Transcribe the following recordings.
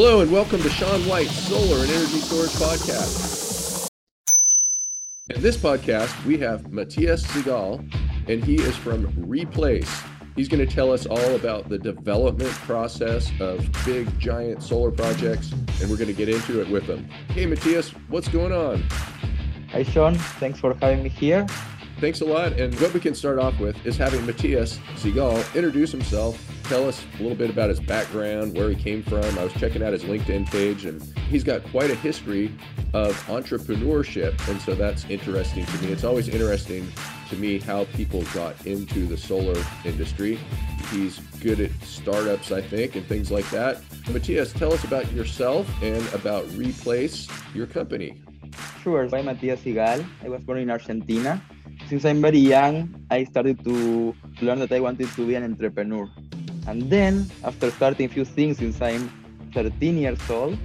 Hello and welcome to Sean White's Solar and Energy Storage Podcast. In this podcast, we have Matias Sigal, and he is from Replace. He's going to tell us all about the development process of big, giant solar projects, and we're going to get into it with him. Hey, Matias, what's going on? Hi, Sean. Thanks for having me here. Thanks a lot. And what we can start off with is having Matias Sigal introduce himself, tell us a little bit about his background, where he came from. I was checking out his LinkedIn page, and he's got quite a history of entrepreneurship. And so that's interesting to me. It's always interesting to me how people got into the solar industry. He's good at startups, I think, and things like that. Matias, tell us about yourself and about Replace, your company. Sure. I'm Matias Sigal. I was born in Argentina since I'm very young, I started to learn that I wanted to be an entrepreneur. And then, after starting a few things since I'm 13 years old,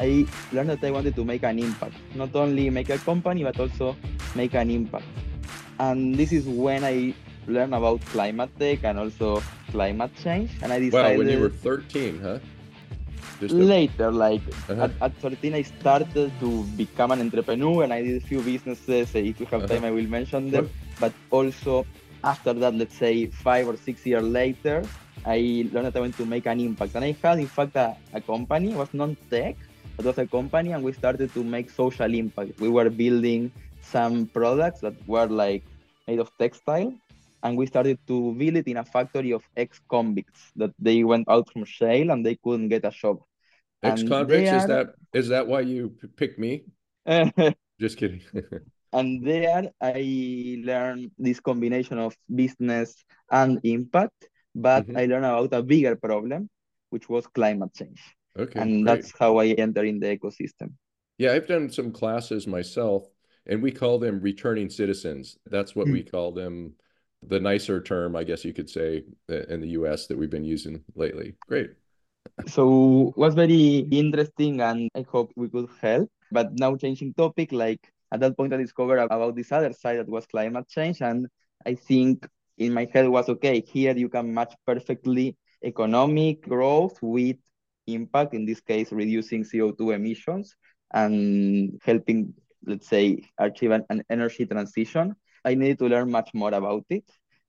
I learned that I wanted to make an impact. Not only make a company, but also make an impact. And this is when I learned about climate tech and also climate change. And I decided. Wow, when you were 13, huh? Later, like uh-huh. at, at 13, I started to become an entrepreneur and I did a few businesses. If we have uh-huh. time, I will mention them. But also, after that, let's say five or six years later, I learned that I want to make an impact. And I had, in fact, a, a company, it was non tech, it was a company, and we started to make social impact. We were building some products that were like made of textile and we started to build it in a factory of ex-convicts that they went out from jail and they couldn't get a job. Ex-convicts are... is that is that why you picked me? Just kidding. and there I learned this combination of business and impact, but mm-hmm. I learned about a bigger problem, which was climate change. Okay, and great. that's how I enter in the ecosystem. Yeah, I've done some classes myself, and we call them returning citizens. That's what mm-hmm. we call them the nicer term, I guess you could say, in the US that we've been using lately. Great. So was very interesting and I hope we could help. But now changing topic, like at that point I discovered about this other side that was climate change. And I think in my head was okay, here you can match perfectly economic growth with impact, in this case, reducing CO2 emissions and helping, let's say, achieve an, an energy transition. I needed to learn much more about it.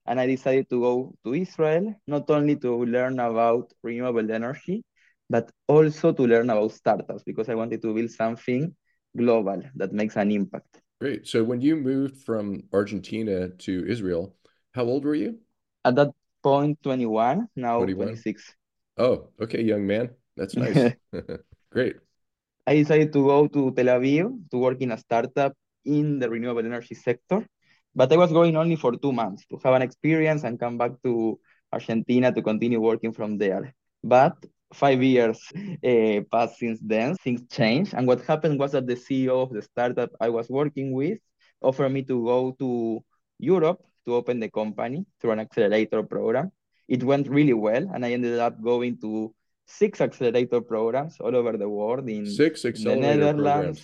And I decided to go to Israel, not only to learn about renewable energy, but also to learn about startups because I wanted to build something global that makes an impact. Great. So when you moved from Argentina to Israel, how old were you? At that point, 21, now 21? 26. Oh, okay, young man. That's nice. Great. I decided to go to Tel Aviv to work in a startup in the renewable energy sector. But I was going only for two months to have an experience and come back to Argentina to continue working from there. But five years uh, passed since then, things changed. And what happened was that the CEO of the startup I was working with offered me to go to Europe to open the company through an accelerator program. It went really well, and I ended up going to six accelerator programs all over the world in six accelerator the Netherlands, programs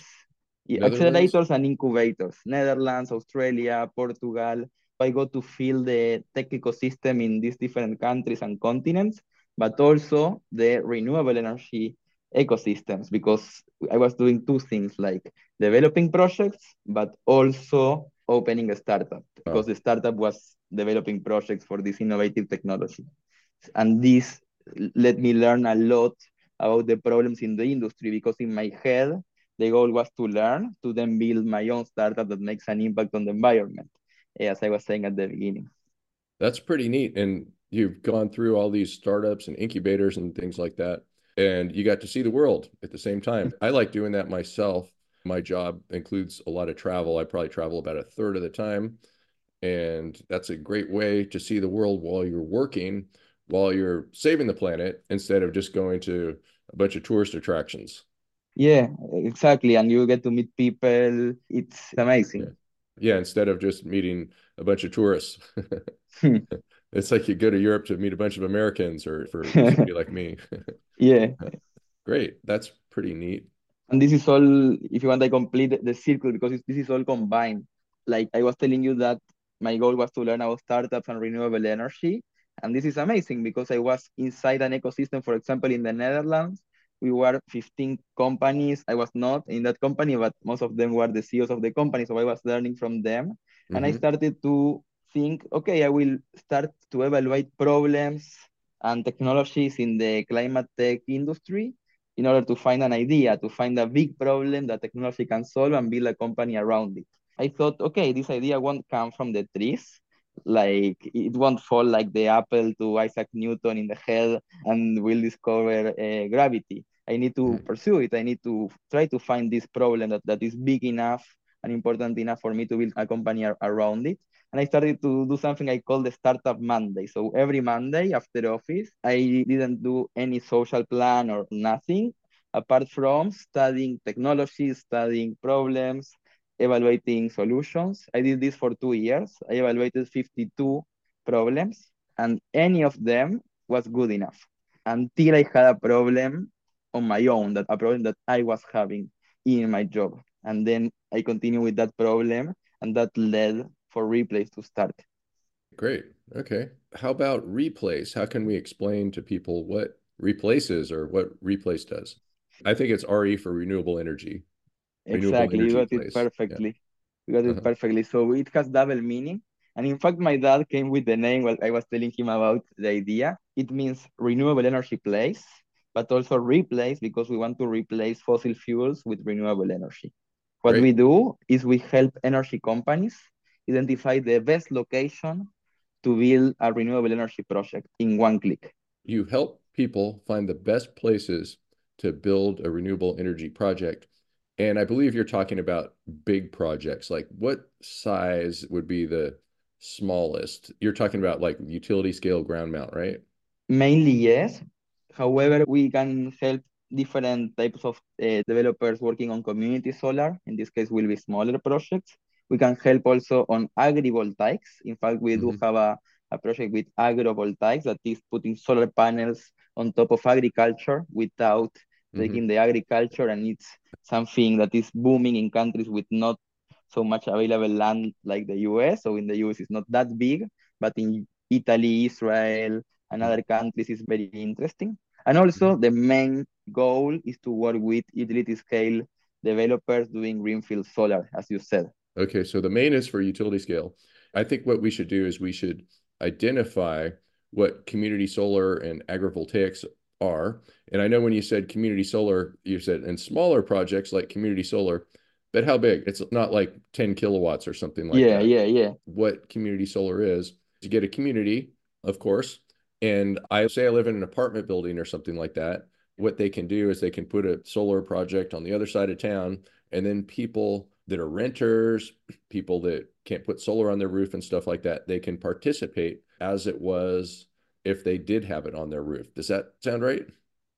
accelerators and incubators, Netherlands, Australia, Portugal. I got to feel the tech ecosystem in these different countries and continents, but also the renewable energy ecosystems because I was doing two things like developing projects, but also opening a startup because the startup was developing projects for this innovative technology. And this let me learn a lot about the problems in the industry because in my head, the goal was to learn to then build my own startup that makes an impact on the environment, eh, as I was saying at the beginning. That's pretty neat. And you've gone through all these startups and incubators and things like that. And you got to see the world at the same time. Mm-hmm. I like doing that myself. My job includes a lot of travel. I probably travel about a third of the time. And that's a great way to see the world while you're working, while you're saving the planet, instead of just going to a bunch of tourist attractions. Yeah, exactly. And you get to meet people. It's amazing. Yeah, yeah instead of just meeting a bunch of tourists. It's like you go to Europe to meet a bunch of Americans or for somebody like me. yeah. Great. That's pretty neat. And this is all, if you want, I complete the circle because this is all combined. Like I was telling you that my goal was to learn about startups and renewable energy. And this is amazing because I was inside an ecosystem, for example, in the Netherlands, we were 15 companies. I was not in that company, but most of them were the CEOs of the company. So I was learning from them. Mm-hmm. And I mm-hmm. started to think, okay, I will start to evaluate problems and technologies in the climate tech industry in order to find an idea, to find a big problem that technology can solve and build a company around it. I thought, okay, this idea won't come from the trees. Like it won't fall like the apple to Isaac Newton in the head and we'll discover uh, gravity. I need to mm-hmm. pursue it. I need to try to find this problem that, that is big enough and important enough for me to build a company around it and I started to do something I call the Startup Monday. So every Monday after office, I didn't do any social plan or nothing apart from studying technology, studying problems, evaluating solutions. I did this for two years. I evaluated 52 problems, and any of them was good enough until I had a problem on my own, that a problem that I was having in my job. And then I continued with that problem, and that led for replace to start. Great. Okay. How about replace? How can we explain to people what replaces or what replace does? I think it's RE for renewable energy. Exactly. Renewable energy you got place. it perfectly. Yeah. You got it uh-huh. perfectly. So it has double meaning. And in fact, my dad came with the name while I was telling him about the idea. It means renewable energy place, but also replace because we want to replace fossil fuels with renewable energy. What Great. we do is we help energy companies identify the best location to build a renewable energy project in one click. You help people find the best places to build a renewable energy project. And I believe you're talking about big projects. Like what size would be the smallest? You're talking about like utility scale ground mount, right? Mainly, yes. However, we can help different types of uh, developers working on community solar. In this case, will be smaller projects. We can help also on agrivoltaics. In fact, we mm-hmm. do have a, a project with agrovoltaics that is putting solar panels on top of agriculture without mm-hmm. taking the agriculture and it's something that is booming in countries with not so much available land like the US. So in the US it's not that big, but in Italy, Israel, and other countries is very interesting. And also mm-hmm. the main goal is to work with utility scale developers doing greenfield solar, as you said. Okay, so the main is for utility scale. I think what we should do is we should identify what community solar and agrivoltaics are. And I know when you said community solar, you said in smaller projects like community solar, but how big? It's not like 10 kilowatts or something like yeah, that. Yeah, yeah, yeah. What community solar is to get a community, of course. And I say I live in an apartment building or something like that. What they can do is they can put a solar project on the other side of town, and then people that are renters, people that can't put solar on their roof and stuff like that, they can participate as it was if they did have it on their roof. Does that sound right?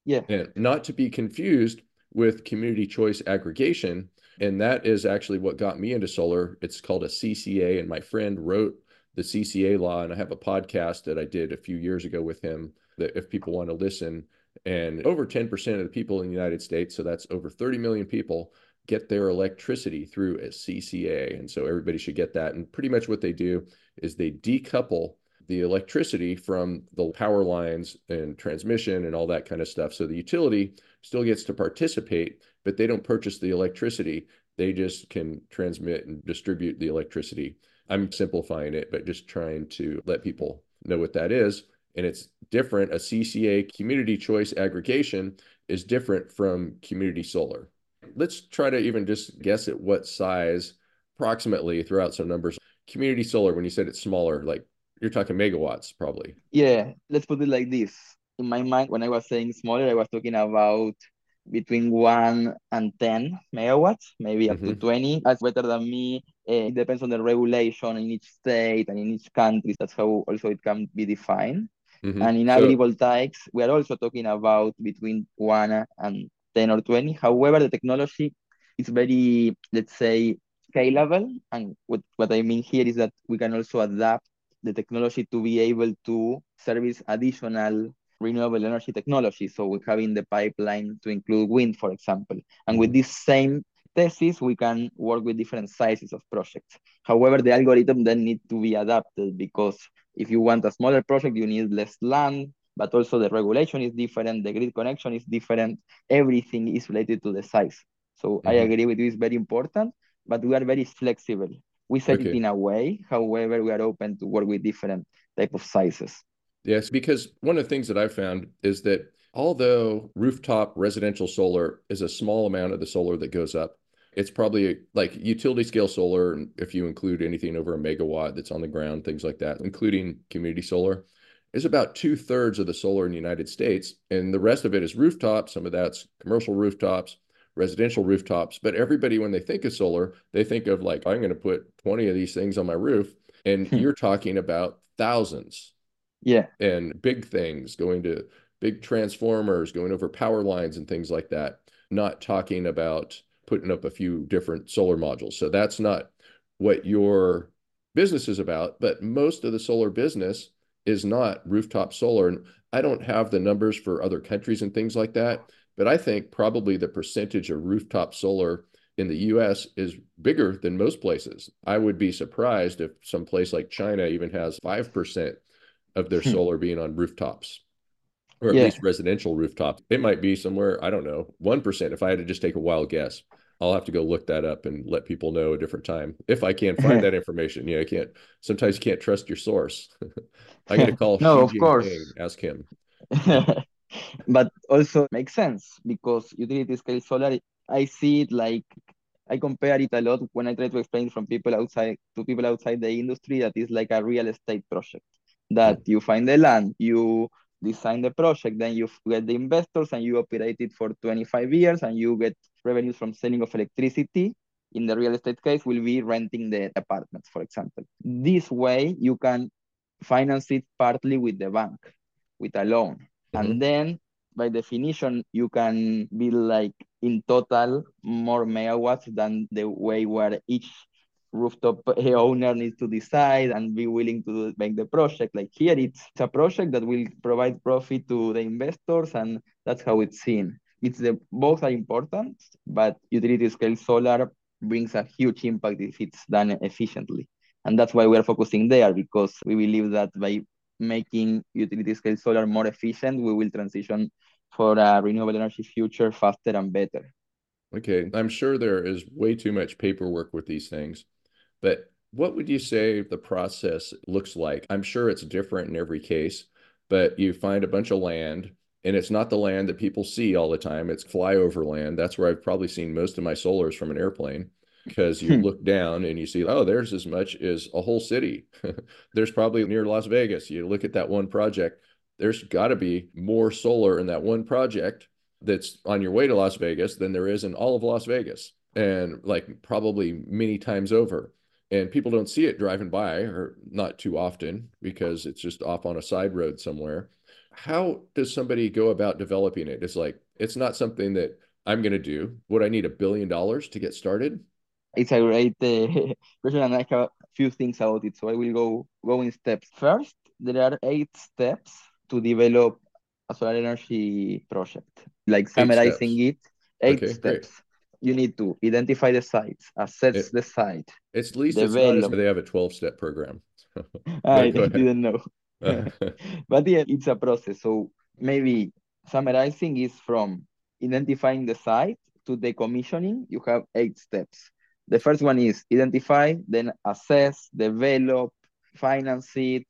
Yeah. And not to be confused with community choice aggregation. And that is actually what got me into solar. It's called a CCA. And my friend wrote the CCA law. And I have a podcast that I did a few years ago with him that if people want to listen, and over 10% of the people in the United States, so that's over 30 million people, get their electricity through a CCA. And so everybody should get that. And pretty much what they do is they decouple the electricity from the power lines and transmission and all that kind of stuff. So the utility still gets to participate, but they don't purchase the electricity. They just can transmit and distribute the electricity. I'm simplifying it, but just trying to let people know what that is. And it's different. A CCA community choice aggregation is different from community solar let's try to even just guess at what size approximately throw out some numbers community solar when you said it's smaller like you're talking megawatts probably yeah let's put it like this in my mind when i was saying smaller i was talking about between 1 and 10 megawatts maybe up mm-hmm. to 20 that's better than me it depends on the regulation in each state and in each country that's how also it can be defined mm-hmm. and in agrivoltaics we are also talking about between 1 and 10 or 20. However, the technology is very, let's say, scalable. And what, what I mean here is that we can also adapt the technology to be able to service additional renewable energy technology. So we have in the pipeline to include wind, for example. And with this same thesis, we can work with different sizes of projects. However, the algorithm then need to be adapted because if you want a smaller project, you need less land, but also the regulation is different, the grid connection is different, everything is related to the size. So mm-hmm. I agree with you, it's very important, but we are very flexible. We set okay. it in a way, however, we are open to work with different type of sizes. Yes, because one of the things that I found is that although rooftop residential solar is a small amount of the solar that goes up, it's probably like utility scale solar, and if you include anything over a megawatt that's on the ground, things like that, including community solar, is about two thirds of the solar in the United States. And the rest of it is rooftop. Some of that's commercial rooftops, residential rooftops. But everybody, when they think of solar, they think of like, I'm going to put 20 of these things on my roof. And hmm. you're talking about thousands. Yeah. And big things going to big transformers, going over power lines and things like that, not talking about putting up a few different solar modules. So that's not what your business is about, but most of the solar business is not rooftop solar. And I don't have the numbers for other countries and things like that, but I think probably the percentage of rooftop solar in the US is bigger than most places. I would be surprised if some place like China even has 5% of their hmm. solar being on rooftops or at yeah. least residential rooftops. It might be somewhere, I don't know, 1% if I had to just take a wild guess. I'll have to go look that up and let people know a different time if I can find that information. Yeah, I can't. Sometimes you can't trust your source. I got to call. no, Xi of course. ask him. but also makes sense because utility scale solar. I see it like I compare it a lot when I try to explain from people outside to people outside the industry that is like a real estate project. That hmm. you find the land, you design the project, then you get the investors and you operate it for 25 years and you get revenues from selling of electricity. In the real estate case, will be renting the apartments, for example. This way, you can finance it partly with the bank, with a loan. Mm-hmm. And then, by definition, you can build like in total more megawatts than the way where each rooftop owner needs to decide and be willing to make the project. Like here, it's a project that will provide profit to the investors, and that's how it's seen. It's the both are important, but utility scale solar brings a huge impact if it's done efficiently, and that's why we are focusing there because we believe that by making utility scale solar more efficient, we will transition for a renewable energy future faster and better. Okay, I'm sure there is way too much paperwork with these things. But what would you say the process looks like? I'm sure it's different in every case, but you find a bunch of land and it's not the land that people see all the time. It's flyover land. That's where I've probably seen most of my solars from an airplane because you hmm. look down and you see, oh, there's as much as a whole city. there's probably near Las Vegas. You look at that one project, there's got to be more solar in that one project that's on your way to Las Vegas than there is in all of Las Vegas. And like probably many times over and people don't see it driving by or not too often because it's just off on a side road somewhere. How does somebody go about developing it? It's like it's not something that i'm going to do. Would i need a billion dollars to get started? It's a great uh, question and i have a few things about it so i will go go in steps. First there are eight steps to develop a solar energy project like summarizing it. Eight okay, steps. great you need to identify the sites, assess it, the site. It's least develop. It's they have a 12 step program. I didn't know. but yeah, it's a process. So maybe summarizing is from identifying the site to decommissioning, you have eight steps. The first one is identify, then assess, develop, finance it,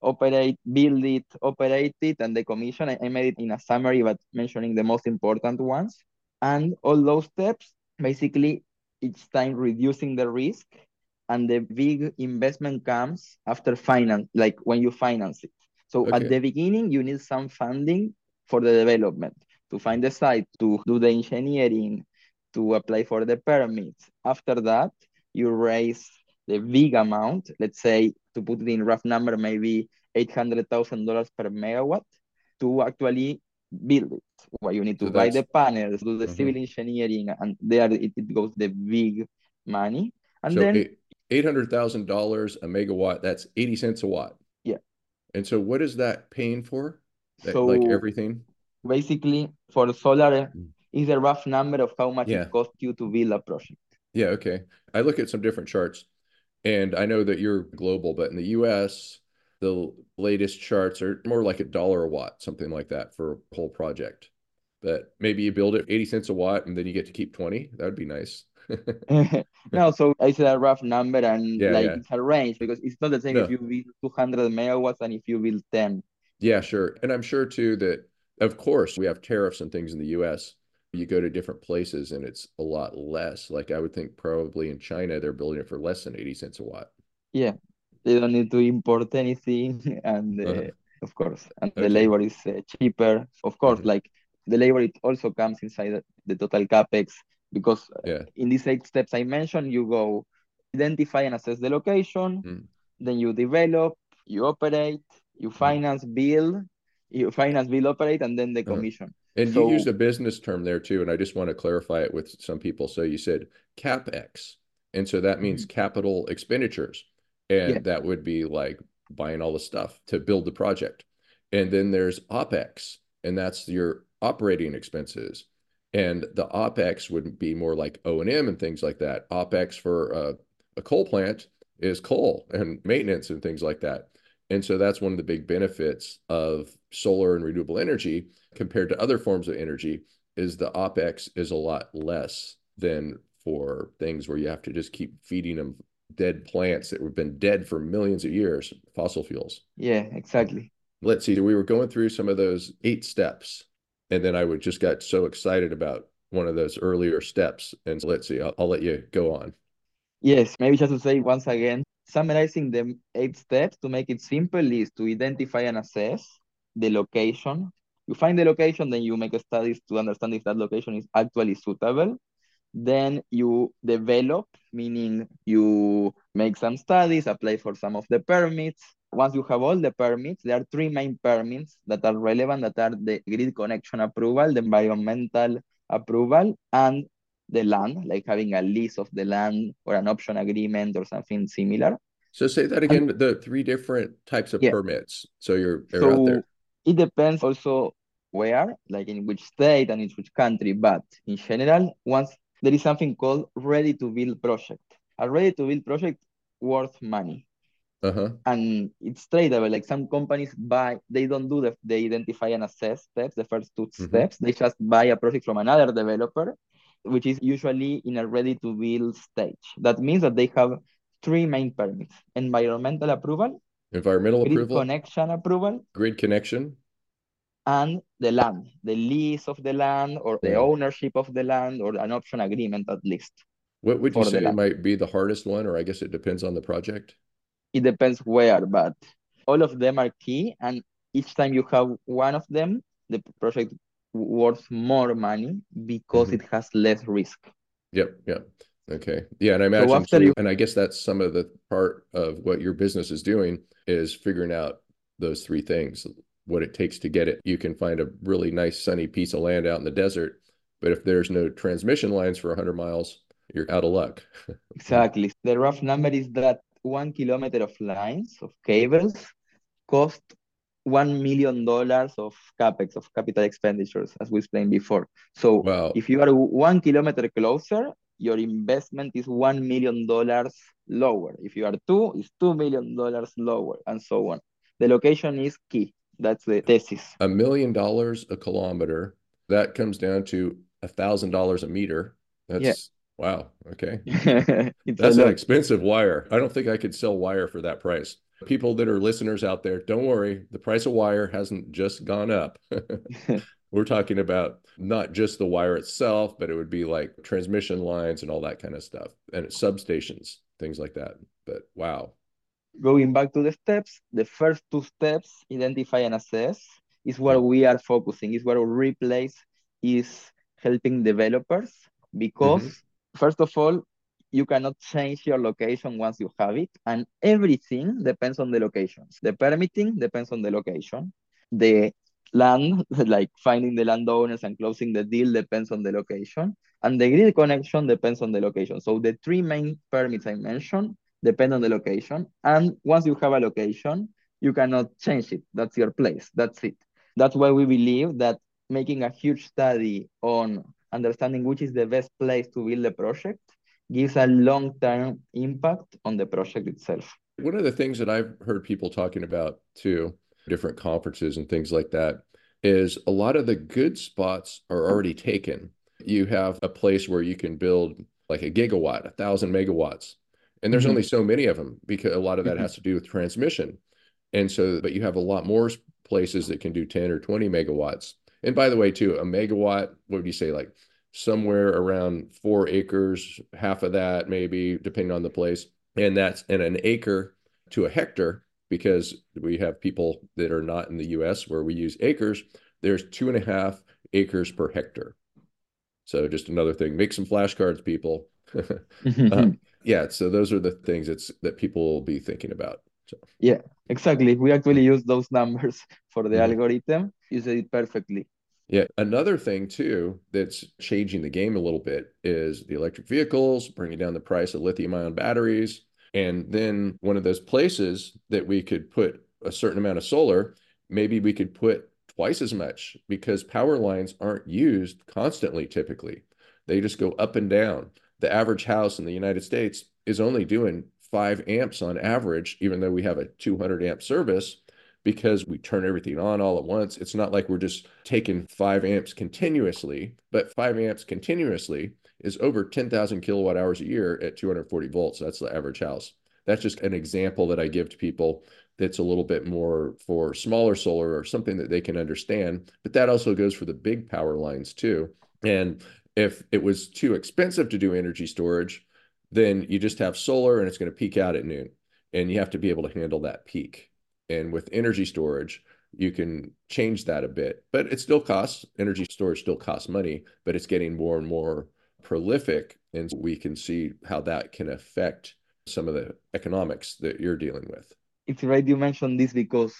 operate, build it, operate it, and decommission. I, I made it in a summary, but mentioning the most important ones. And all those steps, basically, each time reducing the risk and the big investment comes after finance, like when you finance it. So okay. at the beginning, you need some funding for the development to find the site, to do the engineering, to apply for the permits. After that, you raise the big amount, let's say to put it in rough number, maybe $800,000 per megawatt to actually build it. Where you need to so buy the panels, do the mm-hmm. civil engineering, and there it, it goes the big money. And so then eight hundred thousand dollars a megawatt. That's eighty cents a watt. Yeah. And so, what is that paying for? That, so like everything. Basically, for solar, mm. is a rough number of how much yeah. it costs you to build a project. Yeah. Okay. I look at some different charts, and I know that you're global, but in the U.S the latest charts are more like a dollar a watt, something like that for a whole project. But maybe you build it 80 cents a watt and then you get to keep 20. That would be nice. no, so I said a rough number and Yeah, like yeah. it's a range because it's not the same if you build 200 megawatts and if you build 10. Yeah, sure. And I'm sure too that, of course, we have tariffs and things in the US. You go to different places and it's a lot less. Like I would think probably in China, they're building it for less than 80 cents a watt. Yeah, they don't need to import anything, and uh, Uh-huh. of course, and the labor is uh, cheaper. Of course, Mhm. like the labor, it also comes inside the, total capex because uh, Yeah. in these eight steps I mentioned, you go identify and assess the location, Mm. then you develop, you operate, you finance, build, you finance, build, operate, and then the Uh-huh. commission. And So- you used a business term there too, and I just want to clarify it with some people. So you said CapEx, and so that means capital expenditures, and Yeah. that would be like buying all the stuff to build the project. And then there's OpEx, and that's your operating expenses. And the OpEx would be more like O&M and things like that. OpEx for a, a coal plant is coal and maintenance and things like that. And so that's one of the big benefits of solar and renewable energy compared to other forms of energy is the OpEx is a lot less than for things where you have to just keep feeding them dead plants that have been dead for millions of years, fossil fuels. Yeah, exactly. Let's see, we were going through some of those eight steps, and then I would just got so excited about one of those earlier steps. And so let's see, I'll, I'll let you go on. Yes, maybe just to say once again, summarizing the eight steps to make it simple is to identify and assess the location. You find the location, then you make studies to understand if that location is actually suitable. Then you develop, meaning you make some studies, apply for some of the permits. Once you have all the permits, there are three main permits that are relevant that are the grid connection approval, the environmental approval, and the land, like having a lease of the land or an option agreement or something similar. So say that again, the three different types of Yeah. permits. So you're out So there. it depends also where, like in which state and in which country, but in general, once there is something called ready to build project. A ready to build project worth money. Uh-huh. And it's tradable. Like some companies buy, they don't do the they identify and assess steps, the first 2 Mhm. steps. They just buy a project from another developer, which is usually in a ready to build stage. That means that they have three main permits: environmental approval, Environmental grid approval, connection approval, grid connection. and the land, the lease of the land or the ownership of the land or an option agreement at least. What would you say might be the hardest one, or I guess it depends on the project? It depends where, but all of them are key. And each time you have one of them, the project worth more money because Mhm. it has less risk. Yep, yep. Okay. Yeah, and I So imagine after so- you- and I guess that's some of the part of what your business is doing is figuring out those three things, what it takes to get it. You can find a really nice sunny piece of land out in the desert, but if there's no transmission lines for 100 miles, you're out of luck. Exactly. The rough number is that one kilometer of lines, of cables, cost $1 million of capex, of capital expenditures, as we explained before. So Wow. if you are one kilometer closer, your investment is $1 million lower. If you are two, it's $2 million lower, and so on. The location is key. That's the thesis. A million dollars a kilometer, that comes down to a thousand dollars a meter. That's wow. Okay. That's an expensive wire. I don't think I could sell wire for that price. People that are listeners out there, don't worry. The price of wire hasn't just gone up. We're talking about not just the wire itself, but it would be like transmission lines and all that kind of stuff and substations, things like that. But wow. Going back to the steps, the first two steps, identify and assess, is where Yeah. we are focusing, is where replace is helping developers because Mm-hmm. First of all, you cannot change your location once you have it, and everything depends on the locations. The permitting depends on the location. The land, like finding the landowners and closing the deal depends on the location. And the grid connection depends on the location. So the three main permits I mentioned depend on the location. And once you have a location, you cannot change it. That's your place. That's it. That's why we believe that making a huge study on understanding which is the best place to build a project gives a long-term impact on the project itself. One of the things that I've heard people talking about too, different conferences and things like that, is a lot of the good spots are already taken. You have a place where you can build like a gigawatt, a thousand megawatts, and there's mm-hmm. only so many of them because a lot of that mm-hmm. has to do with transmission. And so, but you have a lot more places that can do 10 or 20 megawatts. And by the way, too, a megawatt, what would you say, like somewhere around four acres, half of that maybe, depending on the place. And that's and an acre to a hectare, because we have people that are not in the US where we use acres, there's two and a half acres per hectare. So just another thing, make some flashcards, people. um, yeah, so those are the things that's that people will be thinking about. So. Yeah, exactly. We actually use those numbers for the mm-hmm. algorithm. You said it perfectly. Yeah. Another thing, too, that's changing the game a little bit is the electric vehicles, bringing down the price of lithium ion batteries. And then one of those places that we could put a certain amount of solar, maybe we could put twice as much because power lines aren't used constantly typically. They just go up and down. The average house in the United States is only doing five amps on average, even though we have a 200 amp service because we turn everything on all at once. It's not like we're just taking five amps continuously, but five amps continuously is over 10,000 kilowatt hours a year at 240 volts. That's the average house. That's just an example that I give to people that's a little bit more for smaller solar or something that they can understand. But that also goes for the big power lines too. And if it was too expensive to do energy storage, then you just have solar and it's going to peak out at noon. And you have to be able to handle that peak. And with energy storage, you can change that a bit, but it still costs energy storage still costs money, but it's getting more and more prolific. And we can see how that can affect some of the economics that you're dealing with. It's right you mentioned this because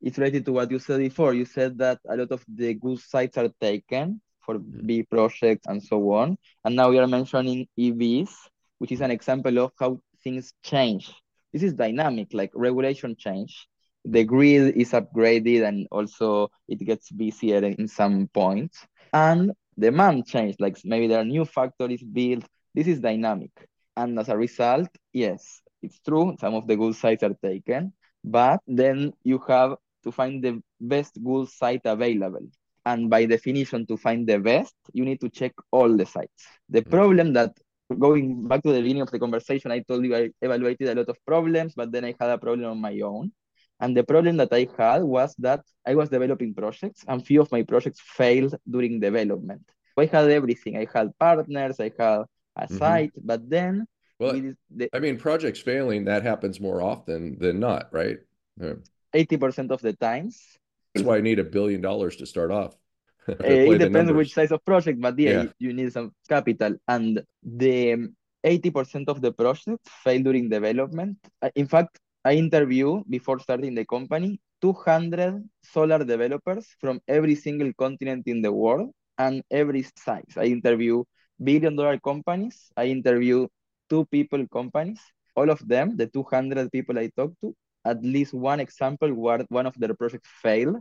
it's related to what you said before. You said that a lot of the good sites are taken for mm-hmm. projects and so on. And now we are mentioning EVs, which is an example of how things change. This is dynamic, like regulation change the grid is upgraded and also it gets busier in some points. And demand change, like maybe there are new factories built. This is dynamic. And as a result, yes, it's true, some of the good sites are taken, but then you have to find the best good site available. And by definition, to find the best, you need to check all the sites. The mm-hmm. problem that going back to the beginning of the conversation, I told you I evaluated a lot of problems, but then I had a problem on my own. And the problem that I had was that I was developing projects and few of my projects failed during development. I had everything. I had partners, I had a mm-hmm. site, but then well, the, I mean, projects failing, that happens more often than not, right? Yeah. 80% of the times. That's why I need a billion dollars to start off. to it depends which size of project, but yeah, yeah. You, you need some capital. And the 80% of the projects fail during development. In fact, I interview before starting the company 200 solar developers from every single continent in the world and every size. I interview billion dollar companies. I interview two people companies. All of them, the 200 people I talked to, at least one example where one of their projects failed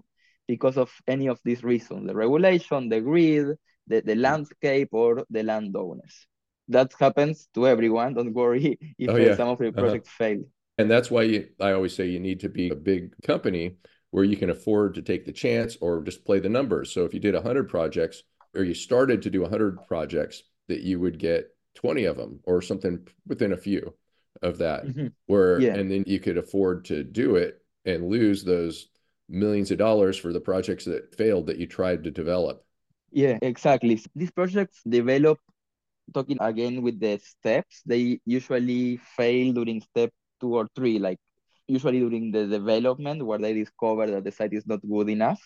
because of any of these reasons, the regulation, the grid, the, the landscape, or the landowners. That happens to everyone. Don't worry if oh, yeah. some of your uh-huh. projects uh-huh. fail. And that's why you, I always say you need to be a big company where you can afford to take the chance or just play the numbers. So if you did 100 projects or you started to do 100 projects, that you would get 20 of them or something within a few of that, mm-hmm. where, yeah. and then you could afford to do it and lose those millions of dollars for the projects that failed that you tried to develop. Yeah, exactly. These projects develop, talking again with the steps, they usually fail during step two or three, like usually during the development where they discover that the site is not good enough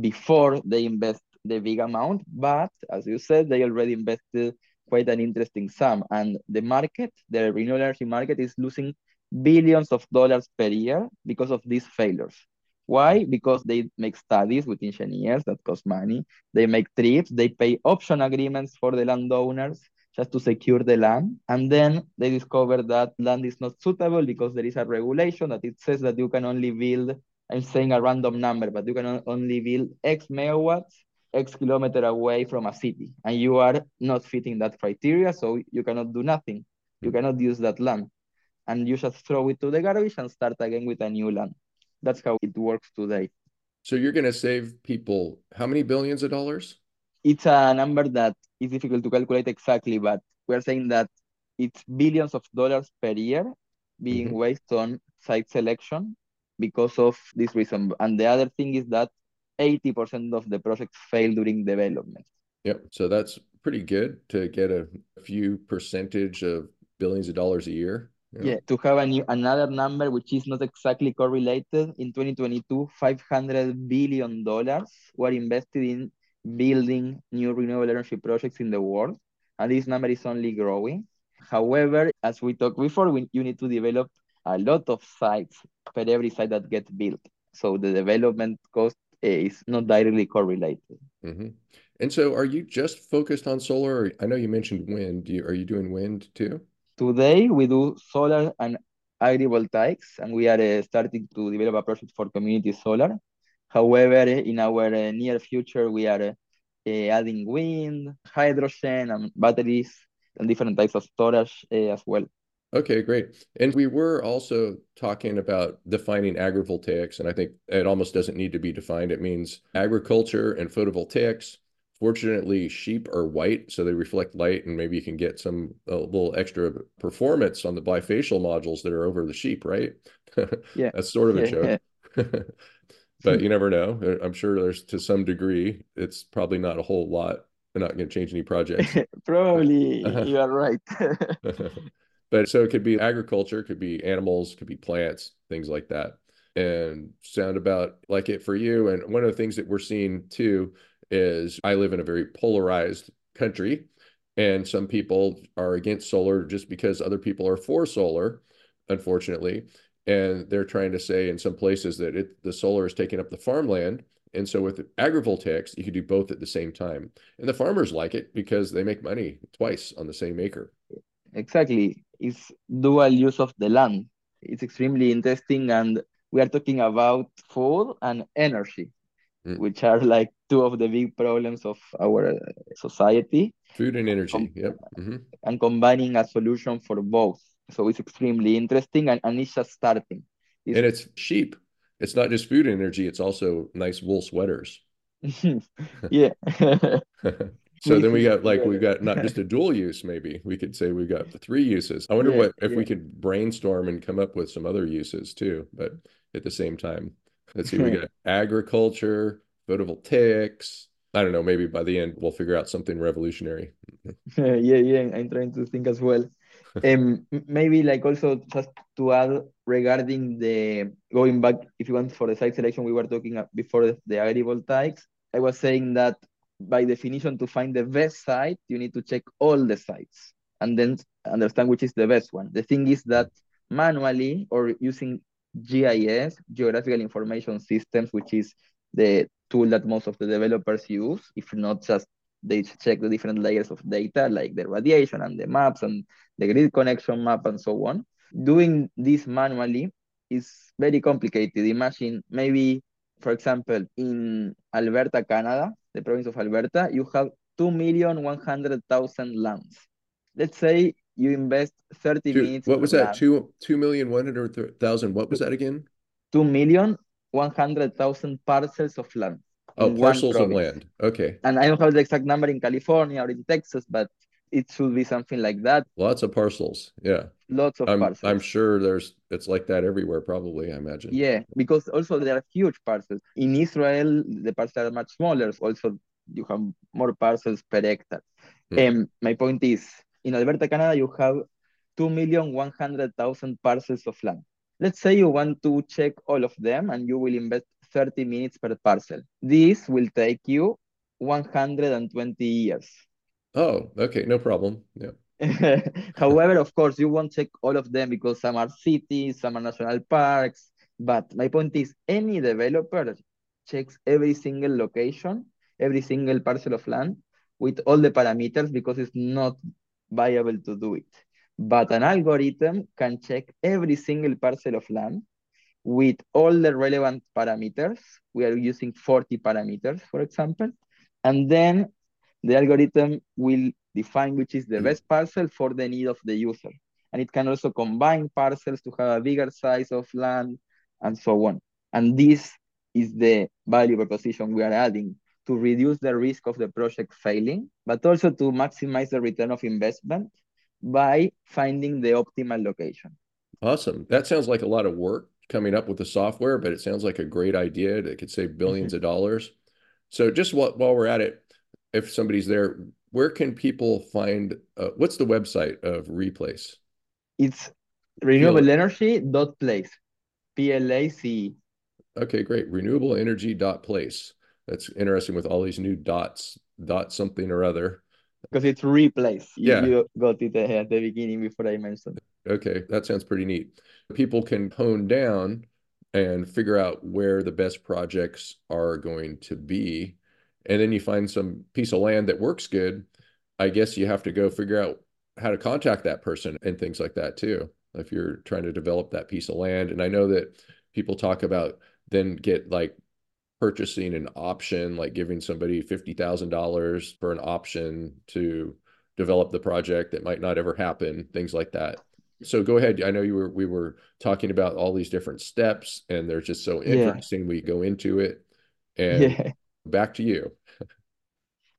before they invest the big amount. But as you said, they already invested quite an interesting sum. And the market, the renewable energy market is losing billions of dollars per year because of these failures. Why? Because they make studies with engineers that cost money. They make trips, they pay option agreements for the landowners just to secure the land. And then they discover that land is not suitable because there is a regulation that it says that you can only build, I'm saying a random number, but you can only build X megawatts, X kilometer away from a city. And you are not fitting that criteria, so you cannot do nothing. You hmm. cannot use that land. and you just throw it to the garbage and start again with a new land. That's how it works today. So you're going to save people how many billions of dollars? It's a number that is difficult to calculate exactly, but we're saying that it's billions of dollars per year being mm-hmm. wasted on site selection because of this reason. And the other thing is that 80% of the projects fail during development. Yep. So that's pretty good to get a few percentage of billions of dollars a year. Yeah. yeah, to have a new another number which is not exactly correlated. In 2022, 500 billion dollars were invested in building new renewable energy projects in the world, and this number is only growing. However, as we talked before, we, you need to develop a lot of sites per every site that gets built. So the development cost is not directly correlated. Mm-hmm. And so, are you just focused on solar? I know you mentioned wind. You, are you doing wind too? Today, we do solar and agrivoltaics, and we are uh, starting to develop a project for community solar. However, in our uh, near future, we are uh, adding wind, hydrogen, and batteries, and different types of storage uh, as well. Okay, great. And we were also talking about defining agrivoltaics, and I think it almost doesn't need to be defined. It means agriculture and photovoltaics. Fortunately, sheep are white, so they reflect light, and maybe you can get some a little extra performance on the bifacial modules that are over the sheep, right? Yeah. That's sort of a joke. but hmm. you never know. I'm sure there's to some degree, it's probably not a whole lot. They're not going to change any projects. probably uh-huh. you are right. But so it could be agriculture, could be animals, could be plants, things like that. And sound about like it for you. And one of the things that we're seeing too is I live in a very polarized country. And some people are against solar just because other people are for solar, unfortunately. And they're trying to say in some places that it, the solar is taking up the farmland. And so with agrivoltaics, you can do both at the same time. And the farmers like it because they make money twice on the same acre. Exactly It's dual use of the land. It's extremely interesting, and we are talking about food and energy, mm. which are like two of the big problems of our society. Food and energy, Com- yep. Mm-hmm. And combining a solution for both. So it's extremely interesting, and, and it's just starting. It's- and it's cheap. It's not just food energy; it's also nice wool sweaters. yeah. So then we got like we've got not just a dual use, maybe we could say we've got the three uses. I wonder yeah, what if yeah. we could brainstorm and come up with some other uses too, but at the same time. Let's see, we got agriculture, photovoltaics. I don't know, maybe by the end we'll figure out something revolutionary. yeah, yeah, I'm trying to think as well. Um, maybe like also just to add regarding the going back, if you want for the site selection, we were talking before the, the agrivoltaics. I was saying that by definition, to find the best site, you need to check all the sites and then understand which is the best one. The thing is that manually or using GIS, Geographical Information Systems, which is the tool that most of the developers use, if not just they check the different layers of data like the radiation and the maps and the grid connection map and so on. Doing this manually is very complicated. Imagine maybe, for example, in Alberta, Canada, the province of Alberta, you have 2,100,000 lands. Let's say you invest 30 two, minutes. What was that? Two, 2,100,000. What was that again? 2,100,000 parcels of land. Oh, parcels of land. Okay. And I don't have the exact number in California or in Texas, but it should be something like that. Lots of parcels. Yeah. Lots of I'm, parcels. I'm sure there's it's like that everywhere, probably, I imagine. Yeah, because also there are huge parcels. In Israel, the parcels are much smaller. Also, you have more parcels per hectare. And mm. um, my point is, in Alberta, Canada, you have 2,100,000 parcels of land. Let's say you want to check all of them and you will invest 30 minutes per parcel. This will take you 120 years. Oh, okay, no problem. Yeah. However, of course, you won't check all of them because some are cities, some are national parks. But my point is, any developer checks every single location, every single parcel of land with all the parameters because it's not viable to do it. But an algorithm can check every single parcel of land with all the relevant parameters. We are using 40 parameters, for example. And then the algorithm will define which is the mm. best parcel for the need of the user. and it can also combine parcels to have a bigger size of land and so on. And this is the value proposition we are adding to reduce the risk of the project failing, but also to maximize the return of investment by finding the optimal location. Awesome. That sounds like a lot of work coming up with the software, but it sounds like a great idea that could save 1000000000s mm-hmm. of dollars. So just while, while we're at it, if somebody's there, where can people find, uh, what's the website of Replace? It's renewableenergy.place, P-L-A-C. Okay, great. Renewableenergy.place. That's interesting with all these new dots, dot something or other. Because it's replace. Yeah. You got it at the beginning before I mentioned. Okay, that sounds pretty neat. People can hone down and figure out where the best projects are going to be. And then you find some piece of land that works good. I guess you have to go figure out how to contact that person and things like that too. If you're trying to develop that piece of land. And I know that people talk about then get like purchasing an option, like giving somebody $50,000 for an option to develop the project that might not ever happen, things like that. So go ahead. I know you were we were talking about all these different steps and they're just so interesting. Yeah. We go into it and yeah. back to you.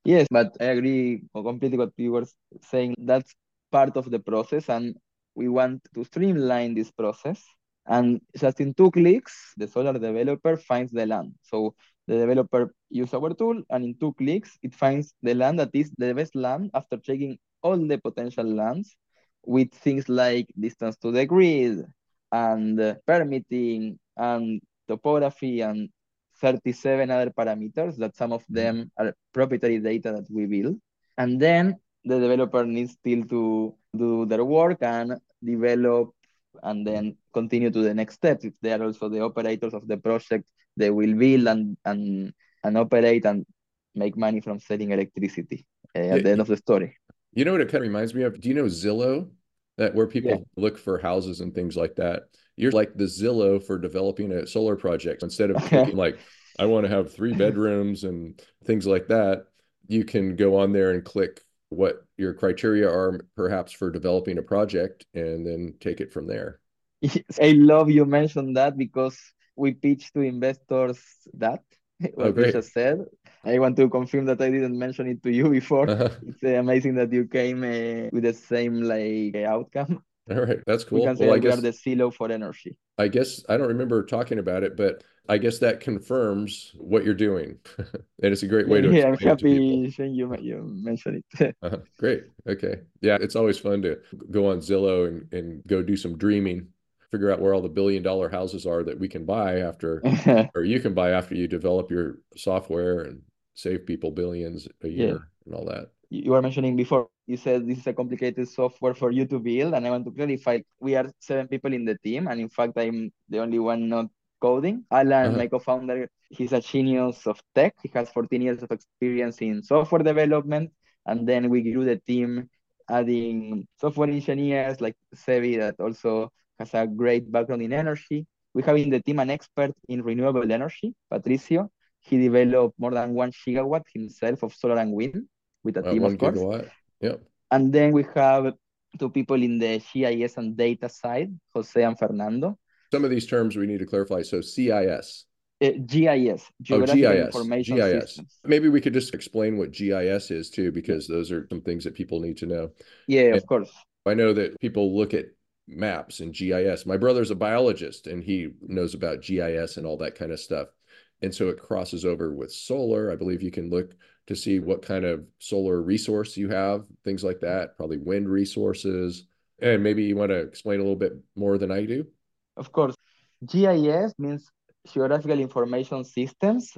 yes, but I agree completely what you were saying. That's part of the process and we want to streamline this process and just in two clicks, the solar developer finds the land. So the developer uses our tool, and in two clicks, it finds the land that is the best land after checking all the potential lands with things like distance to the grid and uh, permitting and topography and 37 other parameters that some of them are proprietary data that we build. And then the developer needs still to do their work and develop and then continue to the next steps. If they are also the operators of the project, they will build and and and operate and make money from selling electricity uh, at yeah, the end of the story. You know what it kind of reminds me of? Do you know Zillow? That where people yeah. look for houses and things like that. You're like the Zillow for developing a solar project. Instead of thinking like, I want to have three bedrooms and things like that, you can go on there and click what your criteria are perhaps for developing a project and then take it from there. Yes, I love you mentioned that because we pitch to investors that what oh, you just said. I want to confirm that I didn't mention it to you before. Uh-huh. It's uh, amazing that you came uh, with the same like outcome. All right, that's cool. We can say well, we guess, are the Zillow for energy. I guess I don't remember talking about it, but I guess that confirms what you're doing, and it's a great way to. Yeah, I'm happy you you mentioned it. uh-huh. Great. Okay. Yeah, it's always fun to go on Zillow and and go do some dreaming, figure out where all the billion dollar houses are that we can buy after, or you can buy after you develop your software and save people billions a year yeah. and all that. You were mentioning before. You said this is a complicated software for you to build, and I want to clarify. We are seven people in the team, and in fact, I'm the only one not coding. Alan, uh-huh. my co-founder, he's a genius of tech. He has 14 years of experience in software development. And then we grew the team adding software engineers like Sevi that also has a great background in energy. We have in the team an expert in renewable energy, Patricio. He developed more than one gigawatt himself of solar and wind with a uh, team, of course. Gigawatt. Yep. And then we have two people in the GIS and data side, Jose and Fernando some of these terms we need to clarify. So CIS. Uh, GIS, oh, GIS, Information GIS. Systems. Maybe we could just explain what GIS is too, because those are some things that people need to know. Yeah, and of course. I know that people look at maps and GIS. My brother's a biologist and he knows about GIS and all that kind of stuff. And so it crosses over with solar. I believe you can look to see what kind of solar resource you have, things like that, probably wind resources. And maybe you want to explain a little bit more than I do. Of course, GIS means Geographical Information Systems.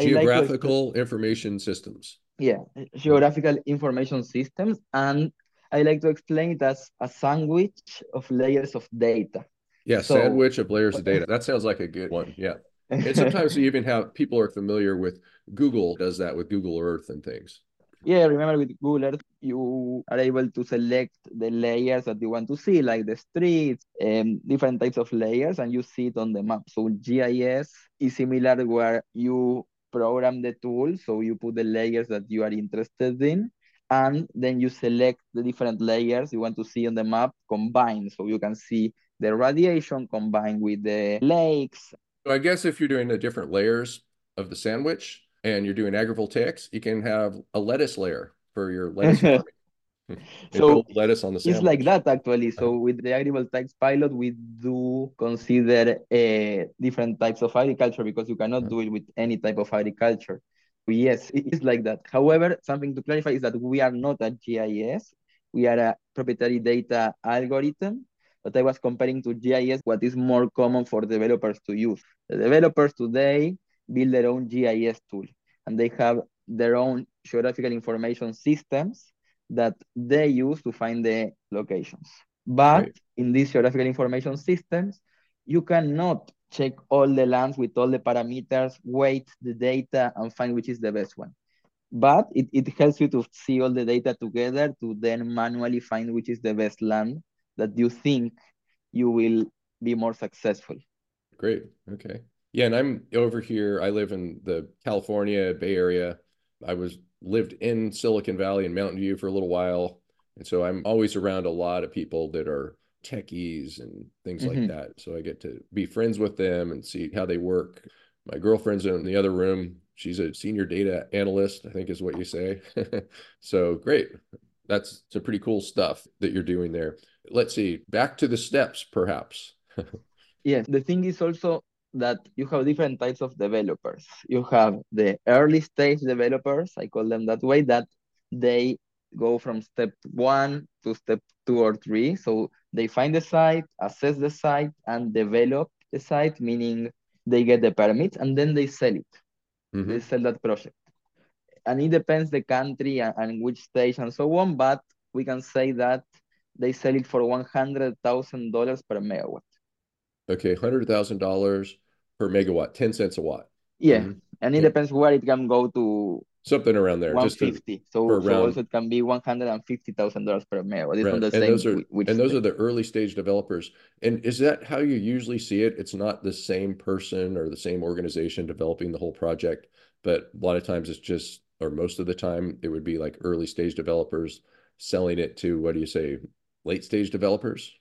Geographical like. Information Systems. Yeah, Geographical Information Systems. And I like to explain it as a sandwich of layers of data. Yeah, so... sandwich of layers of data. That sounds like a good one. Yeah. And sometimes you even have people are familiar with Google does that with Google Earth and things yeah, remember with Google Earth, you are able to select the layers that you want to see, like the streets, and different types of layers, and you see it on the map. So GIS is similar where you program the tool, so you put the layers that you are interested in, and then you select the different layers you want to see on the map combined. So you can see the radiation combined with the lakes. So I guess if you're doing the different layers of the sandwich and you're doing agrivoltaics, you can have a lettuce layer for your lettuce farming. so lettuce on the sandwich. It's like that actually. So with the agrivoltaics pilot, we do consider uh, different types of agriculture because you cannot do it with any type of agriculture. Yes, it is like that. However, something to clarify is that we are not a GIS. We are a proprietary data algorithm. But I was comparing to GIS what is more common for developers to use. The developers today build their own GIS tool and they have their own geographical information systems that they use to find the locations. But right. in these geographical information systems, you cannot check all the lands with all the parameters, weight the data, and find which is the best one. But it, it helps you to see all the data together to then manually find which is the best land that you think you will be more successful. Great. Okay. Yeah, and I'm over here. I live in the California Bay Area. I was lived in Silicon Valley and Mountain View for a little while. And so I'm always around a lot of people that are techies and things mm-hmm. like that. So I get to be friends with them and see how they work. My girlfriend's in the other room. She's a senior data analyst, I think is what you say. so great. That's some pretty cool stuff that you're doing there. Let's see, back to the steps, perhaps. yes, the thing is also that you have different types of developers. You have the early stage developers, I call them that way, that they go from step one to step two or three. So they find the site, assess the site, and develop the site, meaning they get the permit and then they sell it. Mm-hmm. They sell that project. And it depends the country and, and which stage and so on, but we can say that they sell it for $100,000 per megawatt. Okay, $100,000 per megawatt, 10 cents a watt. Yeah. Mm-hmm. And it yeah. depends where it can go to. Something around there. 150. Just to, so, so also it can be $150,000 per megawatt. Right. the and same those are, and those are the early stage developers. And is that how you usually see it? It's not the same person or the same organization developing the whole project, but a lot of times it's just, or most of the time, it would be like early stage developers selling it to, what do you say, late stage developers?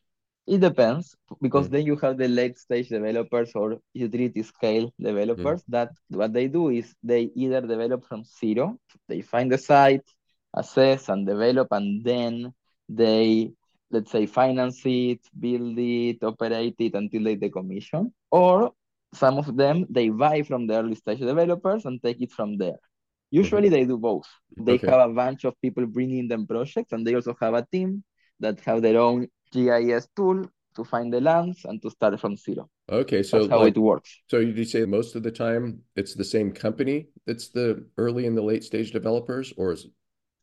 It depends because mm. then you have the late stage developers or utility scale developers mm. that what they do is they either develop from zero, they find the site, assess and develop, and then they let's say finance it, build it, operate it until they decommission. Or some of them they buy from the early stage developers and take it from there. Usually mm-hmm. they do both. They okay. have a bunch of people bringing them projects, and they also have a team that have their own GIS tool to find the lands and to start from zero. Okay, so that's how like, it works. So you say most of the time it's the same company that's the early and the late stage developers, or is it?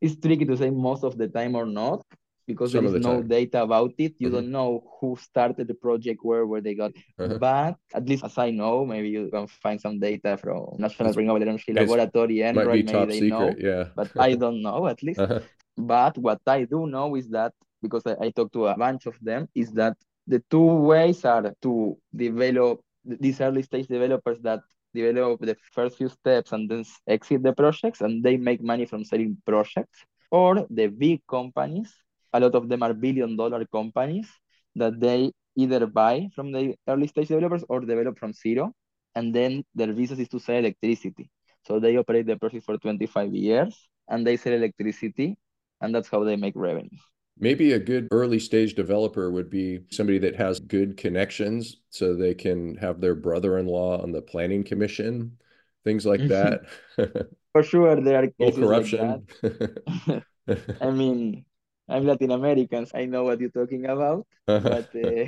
it's tricky to say most of the time or not because Some there is the no time. data about it. You mm-hmm. don't know who started the project, where where they got. Uh-huh. But at least as I know, maybe you can find some data from National Renewable Energy Laboratory and maybe they secret, know. Yeah. but I don't know at least. Uh-huh. But what I do know is that because I, I talked to a bunch of them, is that the two ways are to develop these early stage developers that develop the first few steps and then exit the projects and they make money from selling projects. Or the big companies a lot of them are billion dollar companies that they either buy from the early stage developers or develop from zero and then their business is to sell electricity. So they operate the project for 25 years and they sell electricity and that's how they make revenue Maybe a good early stage developer would be somebody that has good connections so they can have their brother in law on the planning commission, things like that. For sure, there are cases corruption. Like I mean, I'm Latin American. So I know what you're talking about, but uh,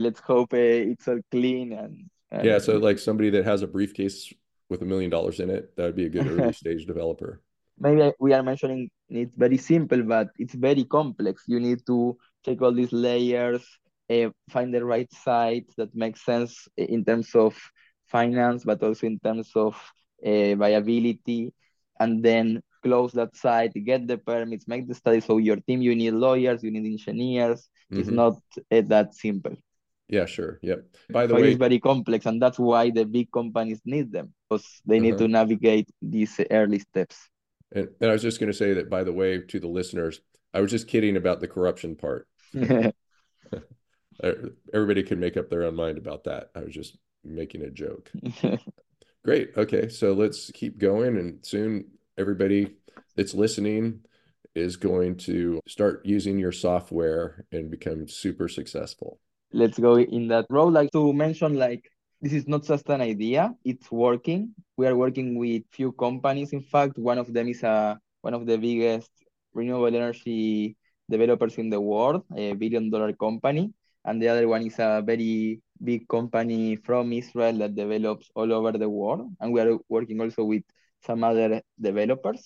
let's hope uh, it's all clean and, and. Yeah, so like somebody that has a briefcase with a million dollars in it, that would be a good early stage developer maybe we are mentioning it's very simple, but it's very complex. You need to take all these layers, uh, find the right site that makes sense in terms of finance, but also in terms of uh, viability, and then close that site, get the permits, make the study. So your team, you need lawyers, you need engineers. Mm-hmm. It's not uh, that simple. Yeah, sure. Yep. By the so way, it's very complex, and that's why the big companies need them because they need uh-huh. to navigate these early steps. And, and I was just going to say that, by the way, to the listeners, I was just kidding about the corruption part. Er, everybody can make up their own mind about that. I was just making a joke. Great. Okay. So let's keep going. And soon everybody that's listening is going to start using your software and become super successful. Let's go in that road. Like to mention, like, this is not just an idea, it's working. We are working with few companies. In fact, one of them is a one of the biggest renewable energy developers in the world, a billion dollar company. And the other one is a very big company from Israel that develops all over the world. And we are working also with some other developers.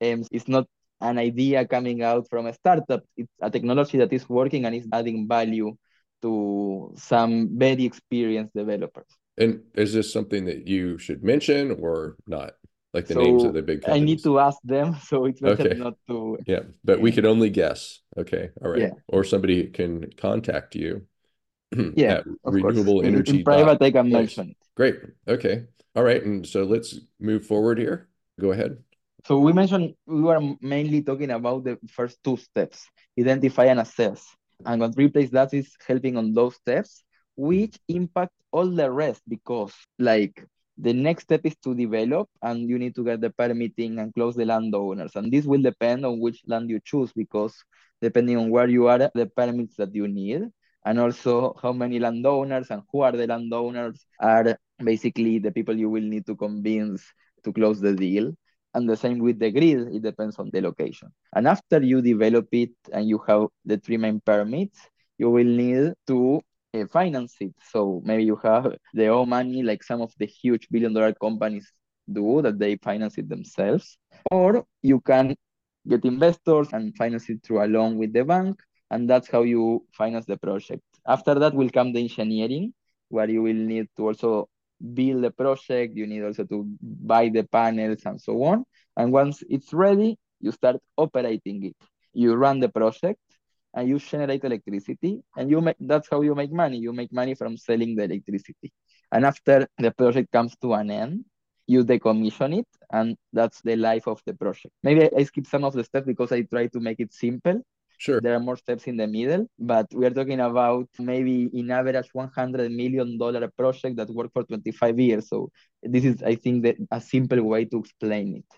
And it's not an idea coming out from a startup, it's a technology that is working and is adding value to some very experienced developers. And is this something that you should mention or not? Like the so names of the big companies? I need to ask them, so it's better okay. not to. Yeah, but we could only guess. Okay, all right. Yeah. Or somebody can contact you. yeah, renewable course. energy. In, in private, I can mention it. Great. Okay. All right. And so let's move forward here. Go ahead. So we mentioned we were mainly talking about the first two steps, identify and assess. And what replace that is helping on those steps, which impact all the rest because like the next step is to develop and you need to get the permitting and close the landowners. And this will depend on which land you choose because depending on where you are, the permits that you need and also how many landowners and who are the landowners are basically the people you will need to convince to close the deal. And the same with the grid, it depends on the location. And after you develop it and you have the three main permits, you will need to uh, finance it. So maybe you have the own money, like some of the huge billion dollar companies do, that they finance it themselves. Or you can get investors and finance it through a loan with the bank. And that's how you finance the project. After that will come the engineering, where you will need to also build the project, you need also to buy the panels and so on. And once it's ready, you start operating it. You run the project and you generate electricity and you make that's how you make money. You make money from selling the electricity. And after the project comes to an end, you decommission it and that's the life of the project. Maybe I, skip some of the steps because I try to make it simple Sure. There are more steps in the middle, but we are talking about maybe in average $100 million project that work for 25 years. So this is, I think, that a simple way to explain it.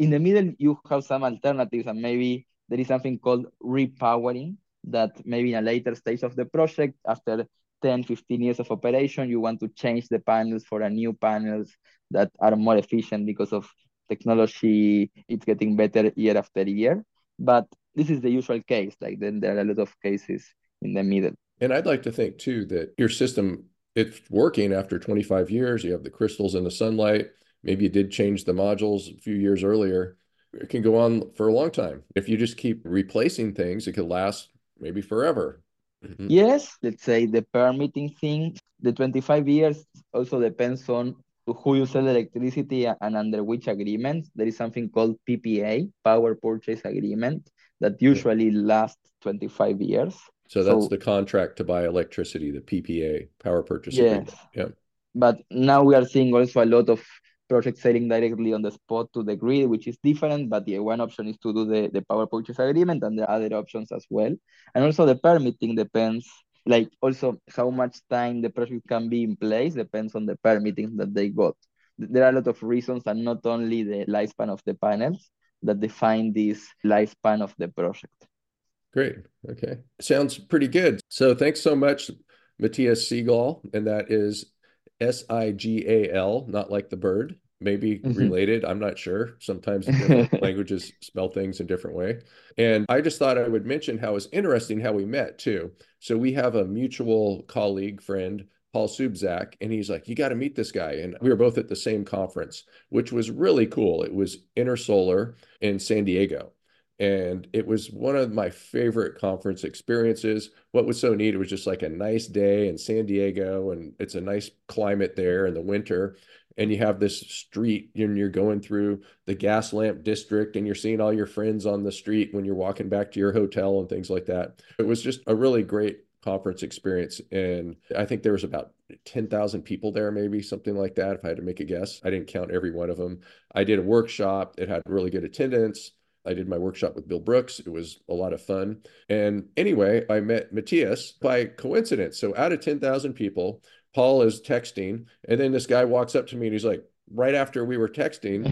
In the middle, you have some alternatives and maybe there is something called repowering that maybe in a later stage of the project, after 10, 15 years of operation, you want to change the panels for a new panels that are more efficient because of technology. It's getting better year after year. But this is the usual case. Like then there are a lot of cases in the middle. And I'd like to think too that your system it's working after 25 years. You have the crystals in the sunlight. Maybe you did change the modules a few years earlier. It can go on for a long time. If you just keep replacing things, it could last maybe forever. Mm-hmm. Yes, let's say the permitting thing, the 25 years also depends on who you sell electricity and under which agreement. There is something called PPA, Power Purchase Agreement, that usually yeah. lasts 25 years. So that's so, the contract to buy electricity, the PPA, Power Purchase yes. Agreement. Yeah. But now we are seeing also a lot of projects selling directly on the spot to the grid, which is different. But the one option is to do the, the power purchase agreement, and the other options as well. And also the permitting depends like also how much time the project can be in place depends on the permitting that they got. There are a lot of reasons and not only the lifespan of the panels that define this lifespan of the project. Great. Okay. Sounds pretty good. So thanks so much, Matias Sigal. And that is S I G A L, not like the bird maybe mm-hmm. related. I'm not sure. Sometimes languages spell things a different way. And I just thought I would mention how it's interesting how we met too. So we have a mutual colleague, friend, Paul Subzak, and he's like, You got to meet this guy. And we were both at the same conference, which was really cool. It was Intersolar in San Diego. And it was one of my favorite conference experiences. What was so neat, it was just like a nice day in San Diego, and it's a nice climate there in the winter and you have this street and you're going through the Gaslamp district and you're seeing all your friends on the street when you're walking back to your hotel and things like that. It was just a really great conference experience. And I think there was about 10,000 people there, maybe something like that, if I had to make a guess. I didn't count every one of them. I did a workshop, it had really good attendance. I did my workshop with Bill Brooks. It was a lot of fun. And anyway, I met Matias by coincidence. So out of 10,000 people, Paul is texting, and then this guy walks up to me and he's like, right after we were texting,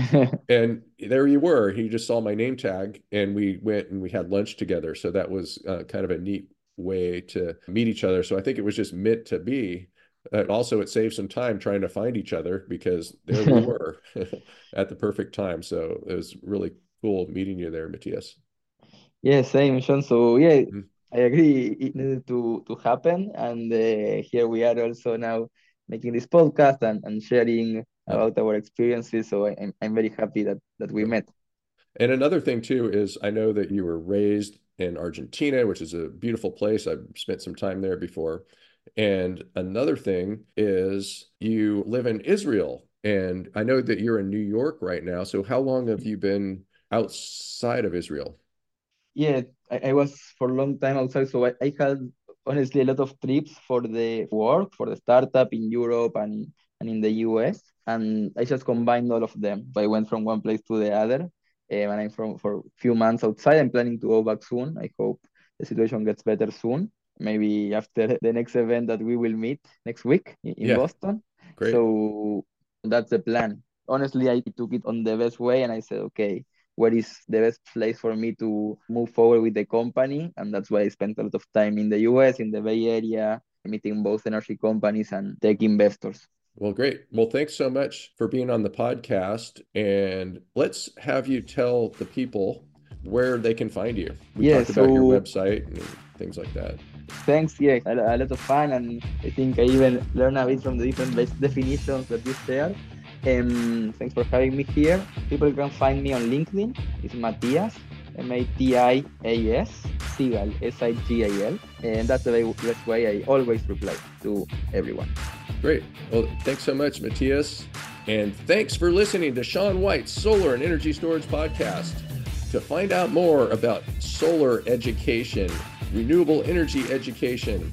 and there you were. He just saw my name tag, and we went and we had lunch together. So that was uh, kind of a neat way to meet each other. So I think it was just meant to be. And also, it saved some time trying to find each other because there we were at the perfect time. So it was really cool meeting you there, Matias. Yeah, same, Sean. So yeah, mm-hmm. I agree. It needed to to happen, and uh, here we are also now making this podcast and, and sharing about our experiences. So I'm I'm very happy that that we met. And another thing too is I know that you were raised in Argentina, which is a beautiful place. I've spent some time there before. And another thing is you live in Israel. And I know that you're in New York right now. So how long have you been outside of Israel? Yeah, I, I was for a long time outside. So I, I had honestly a lot of trips for the work, for the startup in Europe and, and in the US. And I just combined all of them. So I went from one place to the other. Um, and I'm from for a few months outside. I'm planning to go back soon. I hope the situation gets better soon. Maybe after the next event that we will meet next week in, in yeah. Boston. Great. So that's the plan. Honestly, I took it on the best way and I said, okay, what is the best place for me to move forward with the company. And that's why I spent a lot of time in the US, in the Bay Area, meeting both energy companies and tech investors. Well, great. Well, thanks so much for being on the podcast. And let's have you tell the people where they can find you. We yeah, talked so, about your website and things like that. Thanks. Yeah, a, lot of fun. And I think I even learned a bit from the different definitions that you shared. Um, thanks for having me here. People can find me on LinkedIn. It's Matias, M-A-T-I-A-S, Sigal, S-I-G-A-L. And that's the best way I always reply to everyone. Great. Well, thanks so much, Matias. And thanks for listening to Sean White's Solar and Energy Storage Podcast. To find out more about solar education, renewable energy education,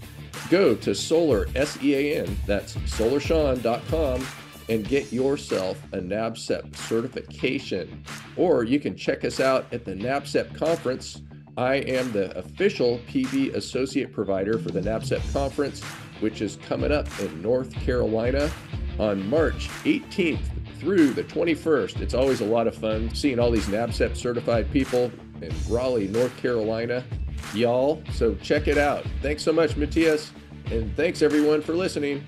go to solar, S-E-A-N, that's solarsean.com and get yourself a NABCEP certification. Or you can check us out at the NABCEP conference. I am the official PV associate provider for the NABCEP conference, which is coming up in North Carolina on March 18th through the 21st. It's always a lot of fun seeing all these NABCEP certified people in Raleigh, North Carolina. Y'all, so check it out. Thanks so much, Matias, and thanks everyone for listening.